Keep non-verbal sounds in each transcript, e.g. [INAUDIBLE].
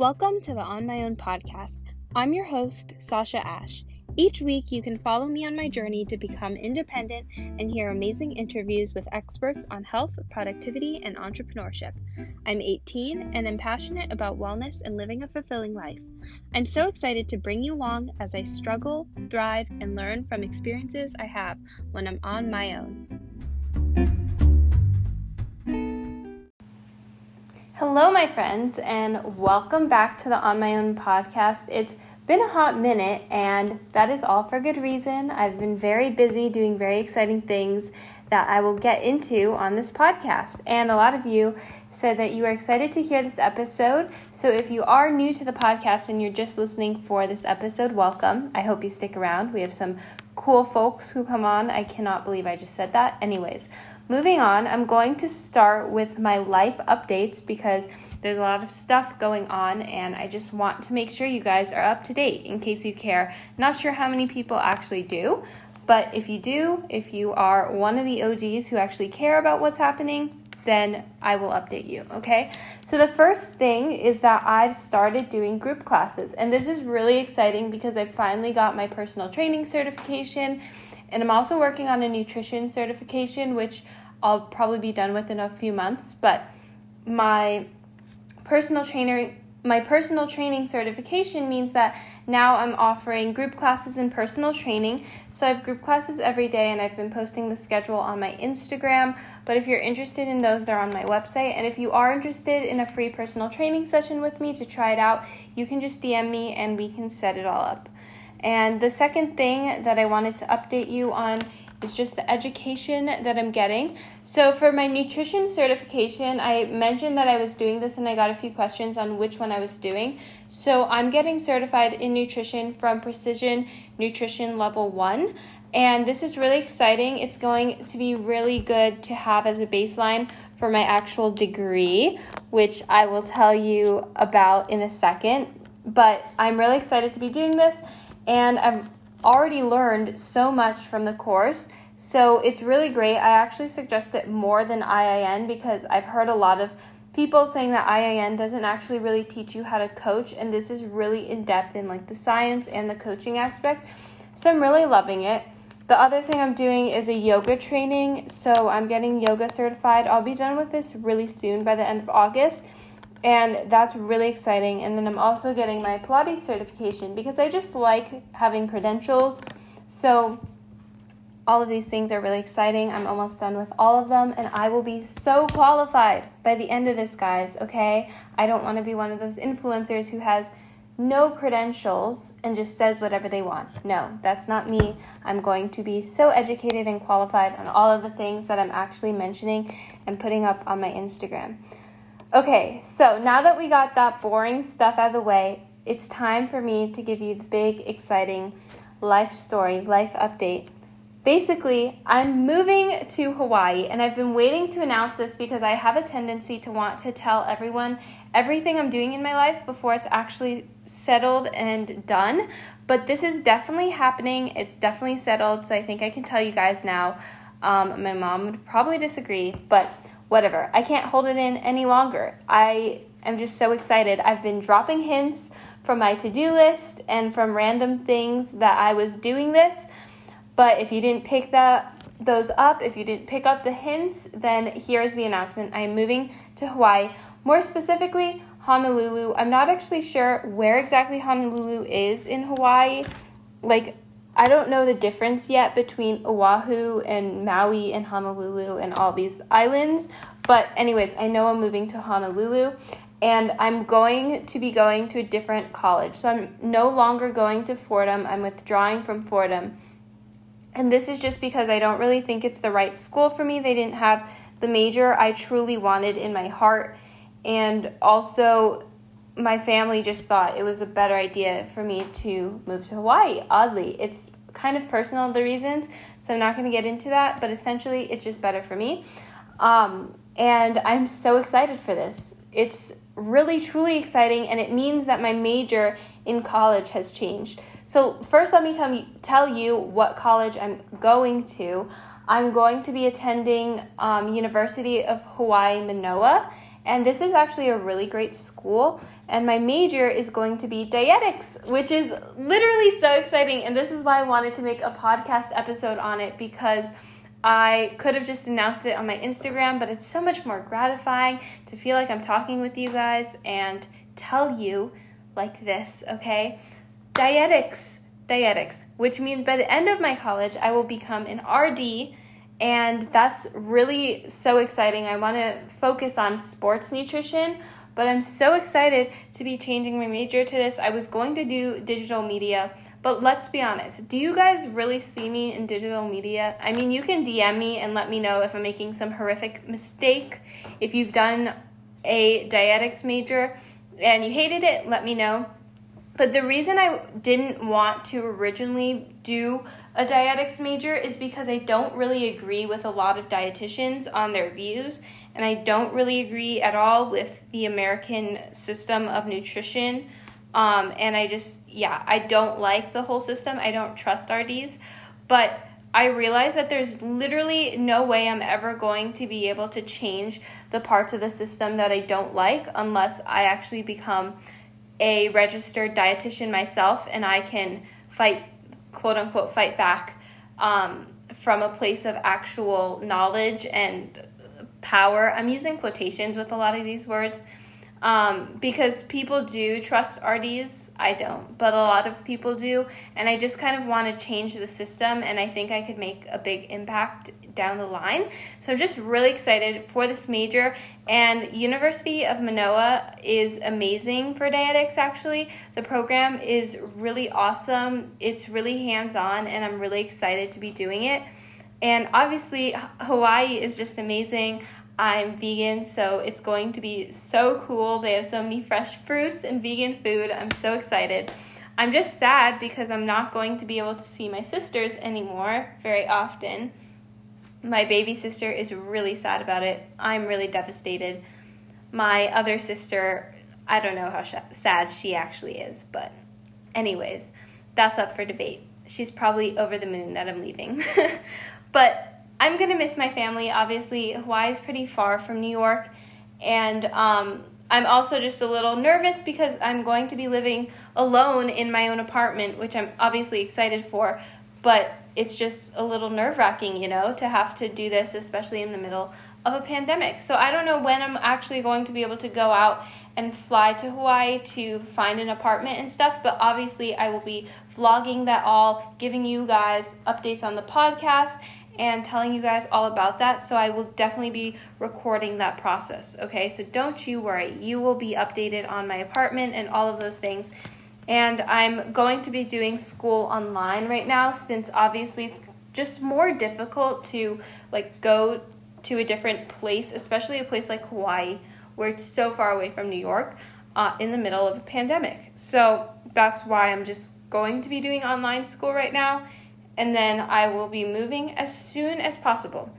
Welcome to the On My Own podcast. I'm your host, Sasha Ash. Each week, you can follow me on my journey to become independent and hear amazing interviews with experts on health, productivity, and entrepreneurship. I'm 18 and I'm passionate about wellness and living a fulfilling life. I'm so excited to bring you along as I struggle, thrive, and learn from experiences I have when I'm on my own. Hello, my friends, and welcome back to the On My Own podcast. It's been a hot minute, and that is all for good reason. I've been very busy doing very exciting things that I will get into on this podcast. And a lot of you said that you are excited to hear this episode. So if you are new to the podcast and you're just listening for this episode, welcome. I hope you stick around. We have some cool folks who come on. I cannot believe I just said that. Anyways, Moving on, I'm going to start with my life updates because there's a lot of stuff going on and I just want to make sure you guys are up to date in case you care. Not sure how many people actually do, but if you do, if you are one of the OGs who actually care about what's happening, then I will update you, okay? So, the first thing is that I've started doing group classes, and this is really exciting because I finally got my personal training certification, and I'm also working on a nutrition certification, which I'll probably be done with in a few months, but my personal trainer my personal training certification means that now I'm offering group classes and personal training. So I have group classes every day and I've been posting the schedule on my Instagram. But if you're interested in those, they're on my website. And if you are interested in a free personal training session with me to try it out, you can just DM me and we can set it all up. And the second thing that I wanted to update you on is just the education that I'm getting. So, for my nutrition certification, I mentioned that I was doing this and I got a few questions on which one I was doing. So, I'm getting certified in nutrition from Precision Nutrition Level 1. And this is really exciting. It's going to be really good to have as a baseline for my actual degree, which I will tell you about in a second. But I'm really excited to be doing this, and I'm already learned so much from the course. So it's really great. I actually suggest it more than IIN because I've heard a lot of people saying that IIN doesn't actually really teach you how to coach, and this is really in depth in like the science and the coaching aspect. So I'm really loving it. The other thing I'm doing is a yoga training. So I'm getting yoga certified. I'll be done with this really soon by the end of August and that's really exciting. And then I'm also getting my Pilates certification because I just like having credentials. So all of these things are really exciting. I'm almost done with all of them, and I will be so qualified by the end of this, guys. Okay? I don't want to be one of those influencers who has no credentials and just says whatever they want. No, that's not me. I'm going to be so educated and qualified on all of the things that I'm actually mentioning and putting up on my Instagram. Okay, so now that we got that boring stuff out of the way, it's time for me to give you the big, exciting life story, life update. Basically, I'm moving to Hawaii, and I've been waiting to announce this because I have a tendency to want to tell everyone everything I'm doing in my life before it's actually settled and done. But this is definitely happening, it's definitely settled, so I think I can tell you guys now. Um, my mom would probably disagree, but whatever. I can't hold it in any longer. I am just so excited. I've been dropping hints from my to do list and from random things that I was doing this. But if you didn't pick that those up, if you didn't pick up the hints, then here's the announcement. I am moving to Hawaii, more specifically Honolulu. I'm not actually sure where exactly Honolulu is in Hawaii. Like I don't know the difference yet between Oahu and Maui and Honolulu and all these islands. But, anyways, I know I'm moving to Honolulu and I'm going to be going to a different college. So I'm no longer going to Fordham. I'm withdrawing from Fordham. And this is just because I don't really think it's the right school for me. They didn't have the major I truly wanted in my heart. And also, my family just thought it was a better idea for me to move to Hawaii. Oddly, it's kind of personal the reasons, so I'm not going to get into that. But essentially, it's just better for me, um, and I'm so excited for this. It's really truly exciting, and it means that my major in college has changed. So first, let me tell you tell you what college I'm going to. I'm going to be attending um, University of Hawaii Manoa and this is actually a really great school. And my major is going to be dietetics, which is literally so exciting. And this is why I wanted to make a podcast episode on it because I could have just announced it on my Instagram, but it's so much more gratifying to feel like I'm talking with you guys and tell you like this, okay? Dietetics, dietetics, which means by the end of my college, I will become an RD and that's really so exciting. I want to focus on sports nutrition, but I'm so excited to be changing my major to this. I was going to do digital media, but let's be honest. Do you guys really see me in digital media? I mean, you can DM me and let me know if I'm making some horrific mistake. If you've done a dietetics major and you hated it, let me know. But the reason I didn't want to originally do a dietetics major is because I don't really agree with a lot of dietitians on their views, and I don't really agree at all with the American system of nutrition. Um, and I just, yeah, I don't like the whole system. I don't trust RDs, but I realize that there's literally no way I'm ever going to be able to change the parts of the system that I don't like unless I actually become a registered dietitian myself and I can fight quote unquote fight back um, from a place of actual knowledge and power. I'm using quotations with a lot of these words um, because people do trust RDs. I don't, but a lot of people do. And I just kind of want to change the system, and I think I could make a big impact down the line. So I'm just really excited for this major. And University of Manoa is amazing for dietetics, actually. The program is really awesome, it's really hands on, and I'm really excited to be doing it. And obviously, Hawaii is just amazing. I'm vegan, so it's going to be so cool. They have so many fresh fruits and vegan food. I'm so excited. I'm just sad because I'm not going to be able to see my sisters anymore very often. My baby sister is really sad about it. I'm really devastated. My other sister, I don't know how sh- sad she actually is, but, anyways, that's up for debate. She's probably over the moon that I'm leaving. [LAUGHS] but I'm gonna miss my family. Obviously, Hawaii is pretty far from New York, and um, I'm also just a little nervous because I'm going to be living alone in my own apartment, which I'm obviously excited for, but it's just a little nerve wracking, you know, to have to do this, especially in the middle of a pandemic. So I don't know when I'm actually going to be able to go out and fly to Hawaii to find an apartment and stuff, but obviously I will be vlogging that all, giving you guys updates on the podcast and telling you guys all about that. So I will definitely be recording that process, okay? So don't you worry. You will be updated on my apartment and all of those things and I'm going to be doing school online right now since obviously it's just more difficult to like go to a different place, especially a place like Hawaii where it's so far away from New York uh, in the middle of a pandemic. So that's why I'm just going to be doing online school right now and then I will be moving as soon as possible.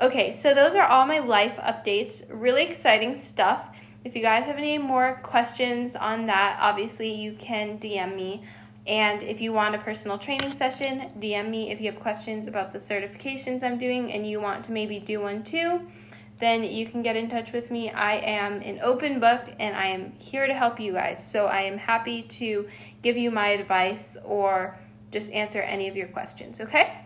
Okay, so those are all my life updates. Really exciting stuff. If you guys have any more questions on that, obviously you can DM me. And if you want a personal training session, DM me. If you have questions about the certifications I'm doing and you want to maybe do one too, then you can get in touch with me. I am an open book and I am here to help you guys. So I am happy to give you my advice or just answer any of your questions, okay?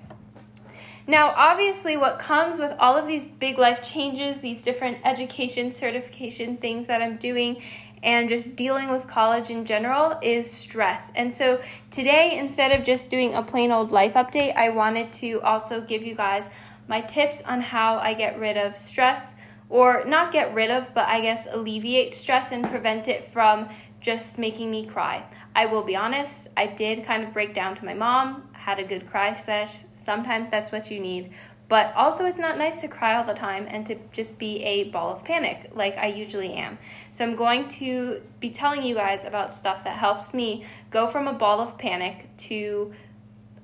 Now, obviously, what comes with all of these big life changes, these different education, certification things that I'm doing, and just dealing with college in general is stress. And so, today, instead of just doing a plain old life update, I wanted to also give you guys my tips on how I get rid of stress, or not get rid of, but I guess alleviate stress and prevent it from just making me cry. I will be honest, I did kind of break down to my mom, had a good cry sesh. Sometimes that's what you need. But also, it's not nice to cry all the time and to just be a ball of panic like I usually am. So, I'm going to be telling you guys about stuff that helps me go from a ball of panic to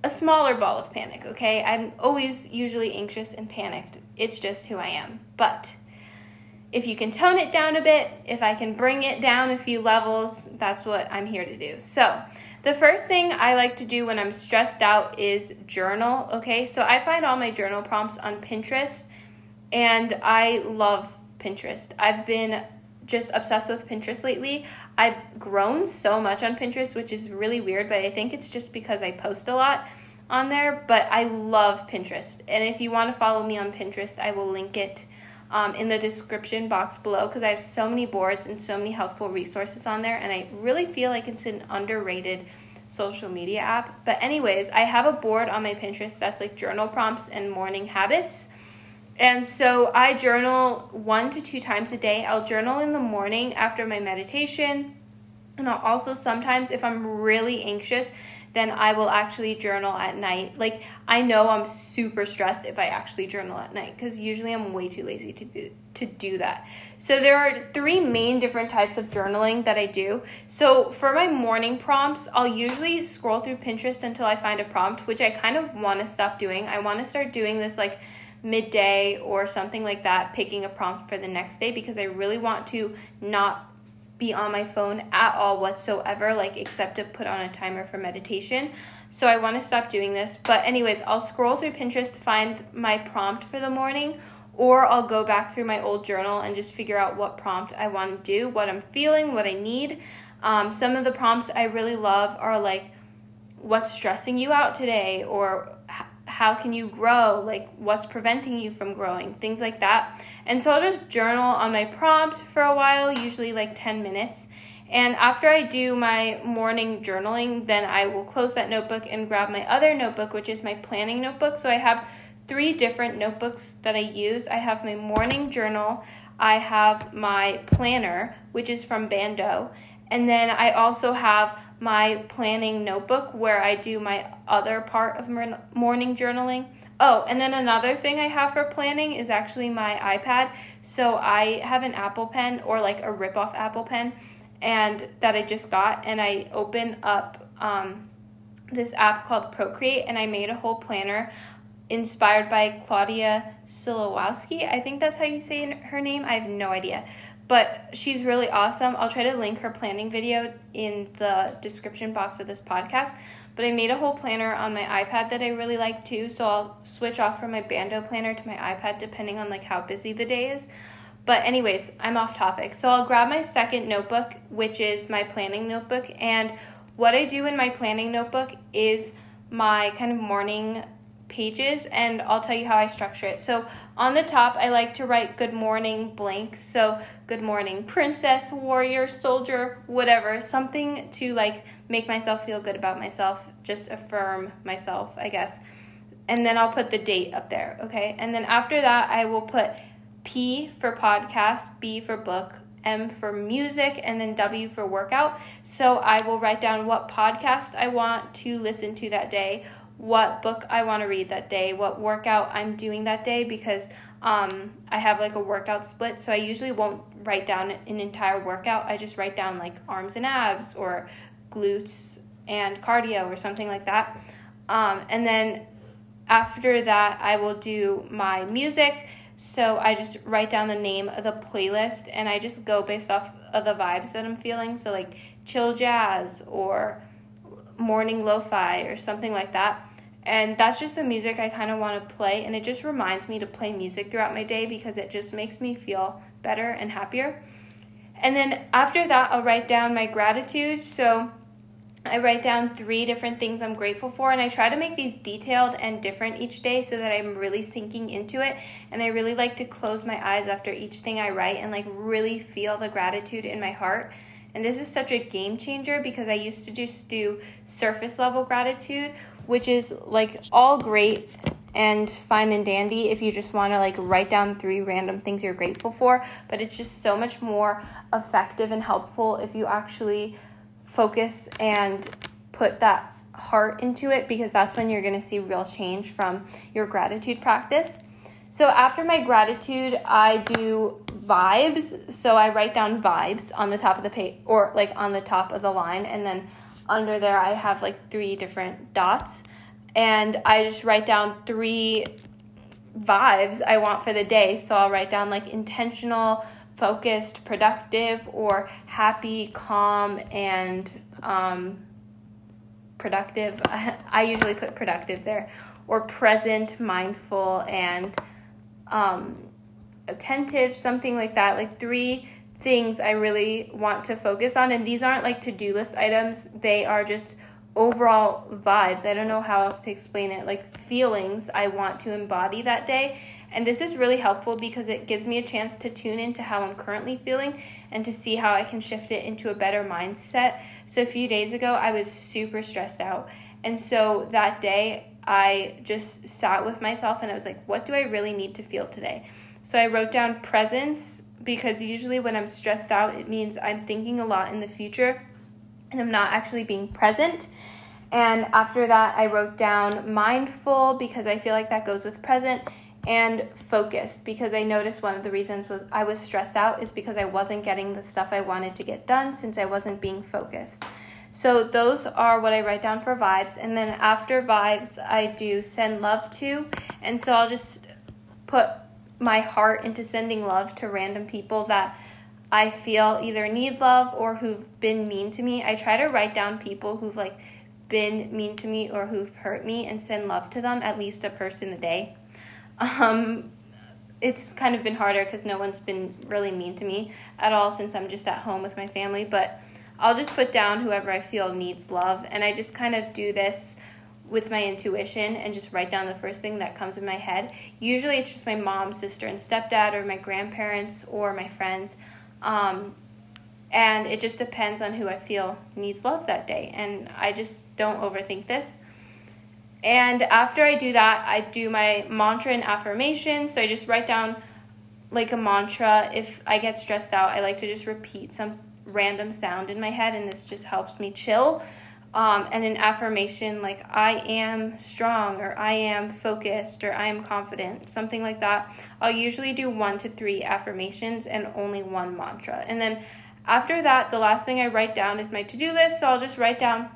a smaller ball of panic, okay? I'm always usually anxious and panicked. It's just who I am. But if you can tone it down a bit, if I can bring it down a few levels, that's what I'm here to do. So, the first thing I like to do when I'm stressed out is journal, okay? So I find all my journal prompts on Pinterest and I love Pinterest. I've been just obsessed with Pinterest lately. I've grown so much on Pinterest, which is really weird, but I think it's just because I post a lot on there. But I love Pinterest. And if you want to follow me on Pinterest, I will link it um, in the description box below because I have so many boards and so many helpful resources on there. And I really feel like it's an underrated social media app. But, anyways, I have a board on my Pinterest that's like journal prompts and morning habits. And so I journal one to two times a day. I'll journal in the morning after my meditation. And I'll also sometimes, if I'm really anxious, then I will actually journal at night. Like, I know I'm super stressed if I actually journal at night because usually I'm way too lazy to do, to do that. So, there are three main different types of journaling that I do. So, for my morning prompts, I'll usually scroll through Pinterest until I find a prompt, which I kind of want to stop doing. I want to start doing this like midday or something like that, picking a prompt for the next day because I really want to not be on my phone at all whatsoever, like except to put on a timer for meditation. So I want to stop doing this. But, anyways, I'll scroll through Pinterest to find my prompt for the morning, or I'll go back through my old journal and just figure out what prompt I want to do, what I'm feeling, what I need. Um, some of the prompts I really love are like, what's stressing you out today, or how can you grow? Like what's preventing you from growing? Things like that. And so i'll just journal on my prompt for a while usually like 10 minutes. And after i do my morning journaling then i will close that notebook and grab my other notebook which is my planning notebook. So i have three different notebooks that i use. I have my morning journal i have my planner which is from bando. And then i also have my planning notebook where I do my other part of morning journaling. Oh, and then another thing I have for planning is actually my iPad. So I have an Apple Pen or like a rip off Apple Pen and that I just got and I open up um, this app called Procreate and I made a whole planner inspired by Claudia Silowowski. I think that's how you say her name. I have no idea but she's really awesome. I'll try to link her planning video in the description box of this podcast. But I made a whole planner on my iPad that I really like too, so I'll switch off from my Bando planner to my iPad depending on like how busy the day is. But anyways, I'm off topic. So I'll grab my second notebook, which is my planning notebook, and what I do in my planning notebook is my kind of morning pages and I'll tell you how I structure it. So on the top, I like to write good morning blank. So good morning, princess, warrior, soldier, whatever, something to like make myself feel good about myself, just affirm myself, I guess. And then I'll put the date up there, okay? And then after that, I will put P for podcast, B for book, M for music, and then W for workout. So I will write down what podcast I want to listen to that day what book I want to read that day, what workout I'm doing that day because um, I have like a workout split. So I usually won't write down an entire workout. I just write down like arms and abs or glutes and cardio or something like that. Um, and then after that, I will do my music. So I just write down the name of the playlist and I just go based off of the vibes that I'm feeling. So like chill jazz or morning lo-fi or something like that and that's just the music I kind of want to play and it just reminds me to play music throughout my day because it just makes me feel better and happier. And then after that, I'll write down my gratitude. So I write down three different things I'm grateful for, and I try to make these detailed and different each day so that I'm really sinking into it. And I really like to close my eyes after each thing I write and like really feel the gratitude in my heart. And this is such a game changer because I used to just do surface level gratitude, which is like all great and fine and dandy if you just want to like write down three random things you're grateful for, but it's just so much more effective and helpful if you actually focus and put that heart into it because that's when you're going to see real change from your gratitude practice. So after my gratitude, I do vibes. So I write down vibes on the top of the page or like on the top of the line and then under there I have like three different dots and I just write down three vibes I want for the day. So I'll write down like intentional, focused, productive, or happy, calm, and um, productive. [LAUGHS] I usually put productive there, or present, mindful, and um, attentive, something like that. Like three things I really want to focus on. And these aren't like to do list items, they are just overall vibes. I don't know how else to explain it. Like feelings I want to embody that day. And this is really helpful because it gives me a chance to tune into how I'm currently feeling and to see how I can shift it into a better mindset. So, a few days ago, I was super stressed out. And so that day, I just sat with myself and I was like, what do I really need to feel today? So I wrote down presence because usually when I'm stressed out, it means I'm thinking a lot in the future and I'm not actually being present. And after that, I wrote down mindful because I feel like that goes with present and focused because I noticed one of the reasons was I was stressed out is because I wasn't getting the stuff I wanted to get done since I wasn't being focused. So those are what I write down for vibes. And then after vibes, I do send love to. And so I'll just put my heart into sending love to random people that I feel either need love or who've been mean to me. I try to write down people who've like been mean to me or who've hurt me and send love to them, at least a person a day. Um, it's kind of been harder because no one's been really mean to me at all since I'm just at home with my family, but I'll just put down whoever I feel needs love. And I just kind of do this with my intuition and just write down the first thing that comes in my head. Usually it's just my mom, sister, and stepdad, or my grandparents, or my friends. Um, and it just depends on who I feel needs love that day. And I just don't overthink this. And after I do that, I do my mantra and affirmation. So I just write down like a mantra. If I get stressed out, I like to just repeat some random sound in my head, and this just helps me chill. Um, and an affirmation like I am strong or I am focused or I am confident, something like that. I'll usually do one to three affirmations and only one mantra. And then after that, the last thing I write down is my to do list. So I'll just write down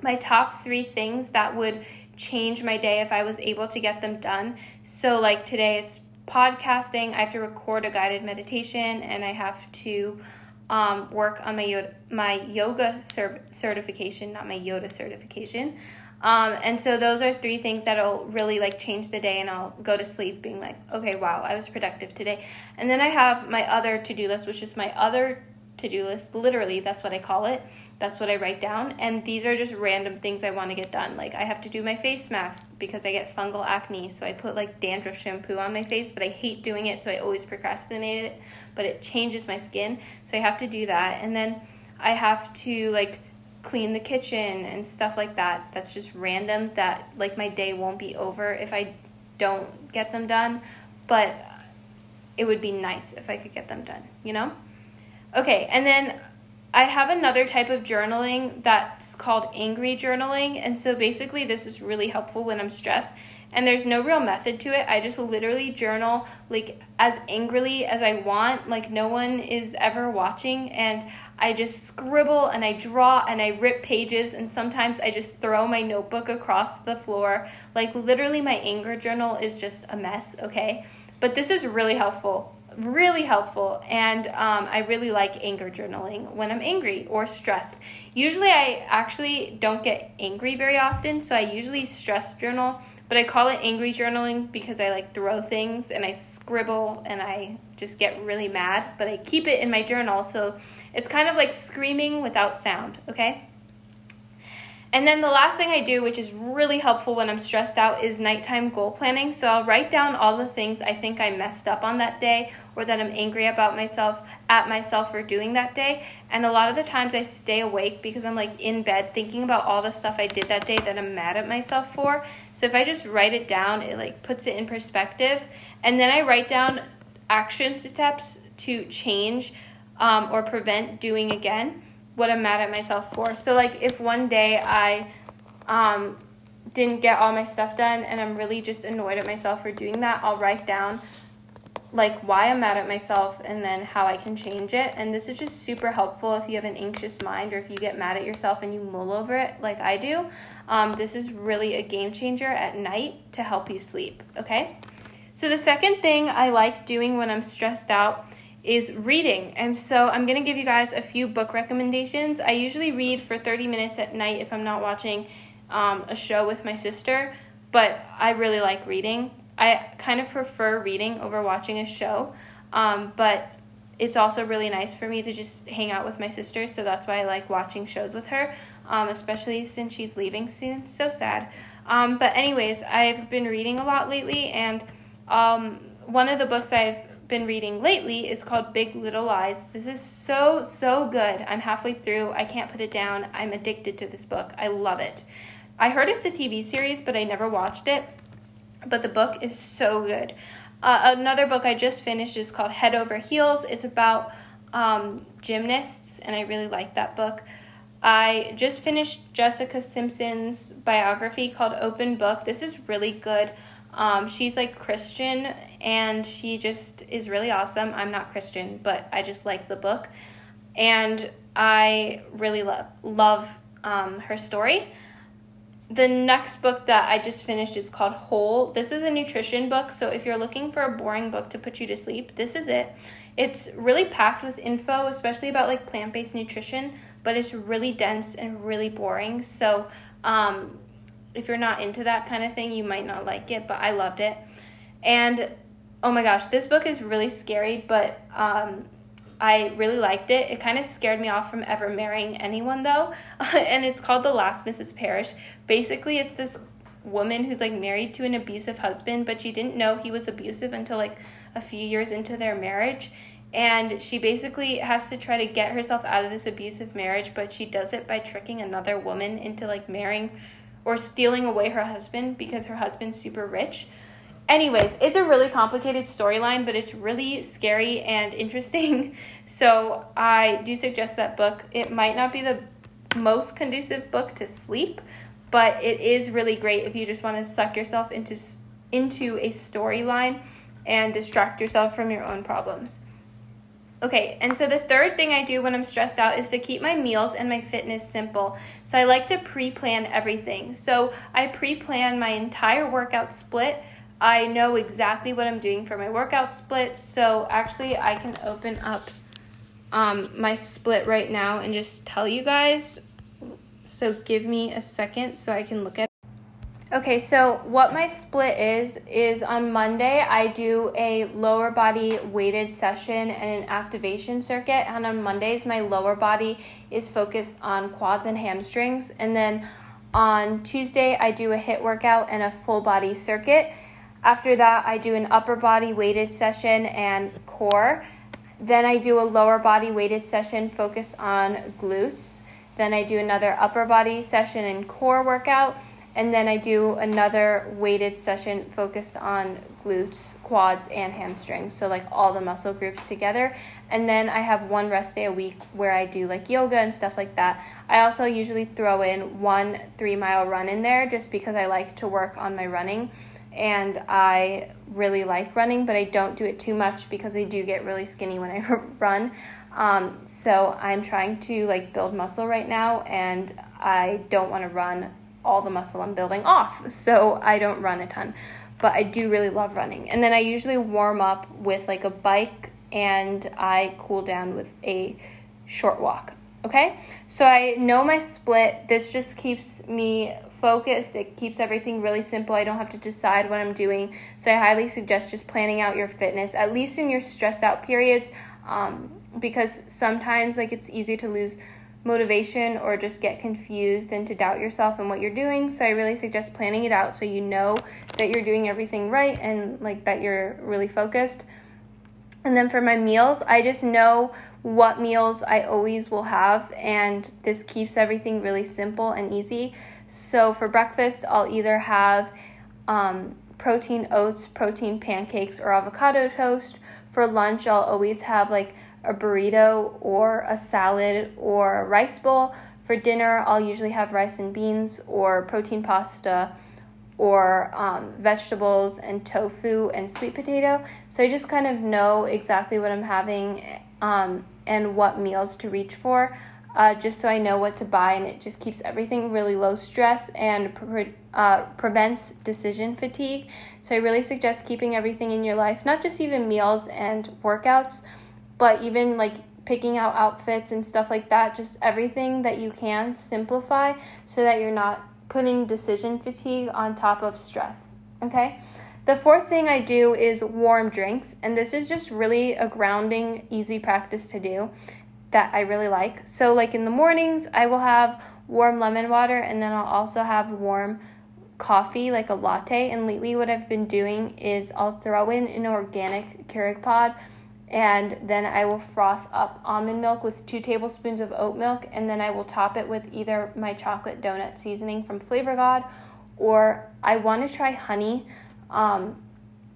my top three things that would change my day if I was able to get them done. So, like today, it's podcasting. I have to record a guided meditation and I have to um, work on my yoga, my yoga certification, not my Yoda certification. Um, and so those are three things that'll really like change the day, and I'll go to sleep being like, okay, wow, I was productive today. And then I have my other to do list, which is my other to do list. Literally, that's what I call it. That's what I write down. And these are just random things I want to get done. Like I have to do my face mask because I get fungal acne. So I put like dandruff shampoo on my face, but I hate doing it. So I always procrastinate it. But it changes my skin. So I have to do that. And then I have to like clean the kitchen and stuff like that. That's just random that like my day won't be over if I don't get them done. But it would be nice if I could get them done, you know? Okay, and then I have another type of journaling that's called angry journaling. And so basically, this is really helpful when I'm stressed. And there's no real method to it. I just literally journal like as angrily as I want, like no one is ever watching. And I just scribble and I draw and I rip pages. And sometimes I just throw my notebook across the floor. Like literally, my anger journal is just a mess, okay? But this is really helpful really helpful and um, i really like anger journaling when i'm angry or stressed. Usually i actually don't get angry very often so i usually stress journal but i call it angry journaling because i like throw things and i scribble and i just get really mad but i keep it in my journal so it's kind of like screaming without sound okay and then the last thing I do, which is really helpful when I'm stressed out, is nighttime goal planning. So I'll write down all the things I think I messed up on that day or that I'm angry about myself at myself for doing that day. And a lot of the times I stay awake because I'm like in bed thinking about all the stuff I did that day that I'm mad at myself for. So if I just write it down, it like puts it in perspective. And then I write down action steps to change um, or prevent doing again what I'm mad at myself for. So like if one day I um, didn't get all my stuff done and I'm really just annoyed at myself for doing that, I'll write down like why I'm mad at myself and then how I can change it. And this is just super helpful if you have an anxious mind or if you get mad at yourself and you mull over it like I do. Um, this is really a game changer at night to help you sleep, okay? So the second thing I like doing when I'm stressed out is reading. And so I'm going to give you guys a few book recommendations. I usually read for 30 minutes at night if I'm not watching um, a show with my sister, but I really like reading. I kind of prefer reading over watching a show, um, but it's also really nice for me to just hang out with my sister, so that's why I like watching shows with her, um, especially since she's leaving soon. So sad. Um, but, anyways, I've been reading a lot lately, and um, one of the books I've been reading lately is called Big Little Lies. This is so, so good. I'm halfway through. I can't put it down. I'm addicted to this book. I love it. I heard it's a TV series, but I never watched it. But the book is so good. Uh, another book I just finished is called Head Over Heels. It's about um, gymnasts, and I really like that book. I just finished Jessica Simpson's biography called Open Book. This is really good. Um, she's like Christian and she just is really awesome. I'm not Christian, but I just like the book. And I really love love um, her story. The next book that I just finished is called Whole. This is a nutrition book, so if you're looking for a boring book to put you to sleep, this is it. It's really packed with info, especially about like plant based nutrition, but it's really dense and really boring. So, um, if you're not into that kind of thing, you might not like it, but I loved it. And oh my gosh, this book is really scary, but um, I really liked it. It kind of scared me off from ever marrying anyone, though. [LAUGHS] and it's called The Last Mrs. Parrish. Basically, it's this woman who's like married to an abusive husband, but she didn't know he was abusive until like a few years into their marriage. And she basically has to try to get herself out of this abusive marriage, but she does it by tricking another woman into like marrying or stealing away her husband because her husband's super rich. Anyways, it's a really complicated storyline, but it's really scary and interesting. [LAUGHS] So I do suggest that book. It might not be the most conducive book to sleep, but it is really great if you just want to suck yourself into into a storyline and distract yourself from your own problems. Okay, and so the third thing I do when I'm stressed out is to keep my meals and my fitness simple. So I like to pre plan everything. So I pre plan my entire workout split. I know exactly what I'm doing for my workout split. So actually, I can open up um, my split right now and just tell you guys. So give me a second so I can look at Okay, so what my split is, is on Monday I do a lower body weighted session and an activation circuit. And on Mondays, my lower body is focused on quads and hamstrings. And then on Tuesday, I do a HIIT workout and a full body circuit. After that, I do an upper body weighted session and core. Then I do a lower body weighted session focused on glutes. Then I do another upper body session and core workout and then I do another weighted session focused on glutes, quads, and hamstrings. So, like all the muscle groups together. And then I have one rest day a week where I do like yoga and stuff like that. I also usually throw in one three mile run in there just because I like to work on my running. And I really like running, but I don't do it too much because I do get really skinny when I [LAUGHS] run. Um, so I'm trying to like build muscle right now, and I don't want to run all the muscle I'm building off. [LAUGHS] So I don't run a ton, but I do really love running. And then I usually warm up with like a bike and I cool down with a short walk. Okay? So I know my split. This just keeps me focused. It keeps everything really simple. I don't have to decide what I'm doing. So I highly suggest just planning out your fitness, at least in your stressed out periods, um, because sometimes like it's easy to lose motivation or just get confused and to doubt yourself and what you're doing. So I really suggest planning it out so you know that you're doing everything right and like that you're really focused. And then for my meals, I just know what meals I always will have, and this keeps everything really simple and easy. So for breakfast, I'll either have um, protein oats, protein pancakes, or avocado toast. For lunch, I'll always have like a burrito or a salad or a rice bowl. For dinner, I'll usually have rice and beans or protein pasta or um, vegetables and tofu and sweet potato. So I just kind of know exactly what I'm having um, and what meals to reach for. Uh, just so I know what to buy, and it just keeps everything really low stress and pre- uh, prevents decision fatigue. So, I really suggest keeping everything in your life, not just even meals and workouts, but even like picking out outfits and stuff like that, just everything that you can simplify so that you're not putting decision fatigue on top of stress. Okay? The fourth thing I do is warm drinks, and this is just really a grounding, easy practice to do that I really like. So, like in the mornings, I will have warm lemon water, and then I'll also have warm coffee, like a latte. And lately, what I've been doing is I'll throw in an organic Keurig pod and then I will froth up almond milk with two tablespoons of oat milk, and then I will top it with either my chocolate donut seasoning from Flavor God, or I want to try honey. Um,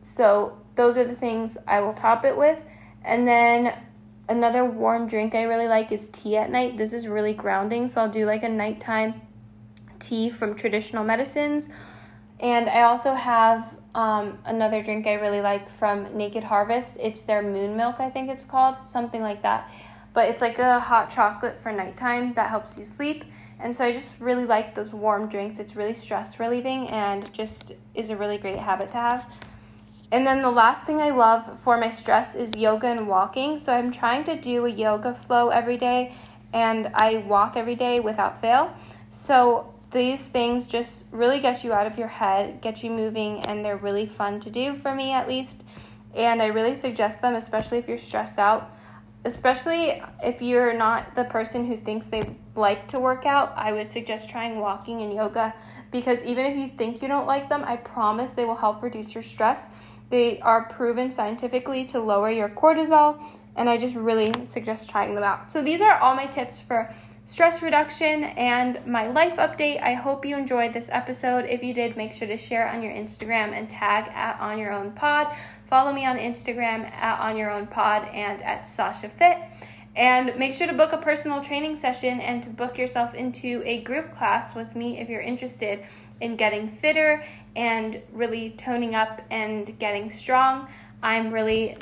so those are the things I will top it with, and then another warm drink I really like is tea at night. This is really grounding, so I'll do like a nighttime tea from Traditional Medicinals. And I also have um, another drink I really like from Naked Harvest. It's their moon milk, I think it's called, something like that. But it's like a hot chocolate for nighttime that helps you sleep. And so I just really like those warm drinks. It's really stress relieving and just is a really great habit to have. And then the last thing I love for my stress is yoga and walking. So I'm trying to do a yoga flow every day and I walk every day without fail. So these things just really get you out of your head, get you moving, and they're really fun to do for me at least. And I really suggest them, especially if you're stressed out. Especially if you're not the person who thinks they like to work out, I would suggest trying walking and yoga because even if you think you don't like them, I promise they will help reduce your stress. They are proven scientifically to lower your cortisol, and I just really suggest trying them out. So, these are all my tips for stress reduction and my life update. I hope you enjoyed this episode. If you did, make sure to share on your Instagram and tag at On Your Own Pod. Follow me on Instagram at On Your Own Pod and at Sasha Fit. And make sure to book a personal training session and to book yourself into a group class with me if you're interested in getting fitter and really toning up and getting strong. I'm really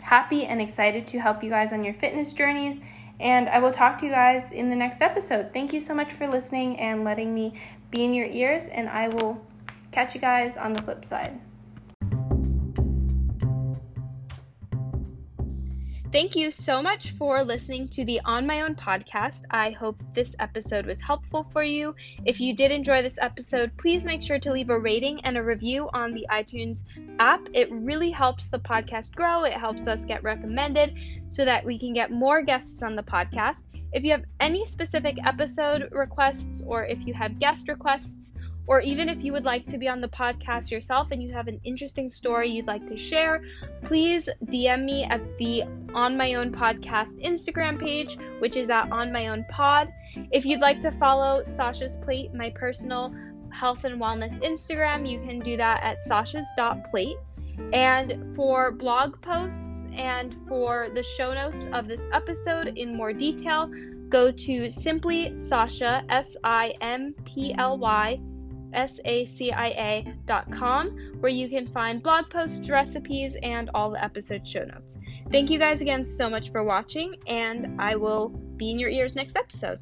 happy and excited to help you guys on your fitness journeys and I will talk to you guys in the next episode. Thank you so much for listening and letting me be in your ears, and I will catch you guys on the flip side. Thank you so much for listening to the On My Own podcast. I hope this episode was helpful for you. If you did enjoy this episode, please make sure to leave a rating and a review on the iTunes app. It really helps the podcast grow, it helps us get recommended so that we can get more guests on the podcast. If you have any specific episode requests or if you have guest requests, or even if you would like to be on the podcast yourself and you have an interesting story you'd like to share, please DM me at the On My Own Podcast Instagram page, which is at On My Own Pod. If you'd like to follow Sasha's Plate, my personal health and wellness Instagram, you can do that at sashas.plate. And for blog posts and for the show notes of this episode in more detail, go to simply Sasha, S I M P L Y sacia.com, where you can find blog posts, recipes, and all the episode show notes. Thank you guys again so much for watching, and I will be in your ears next episode.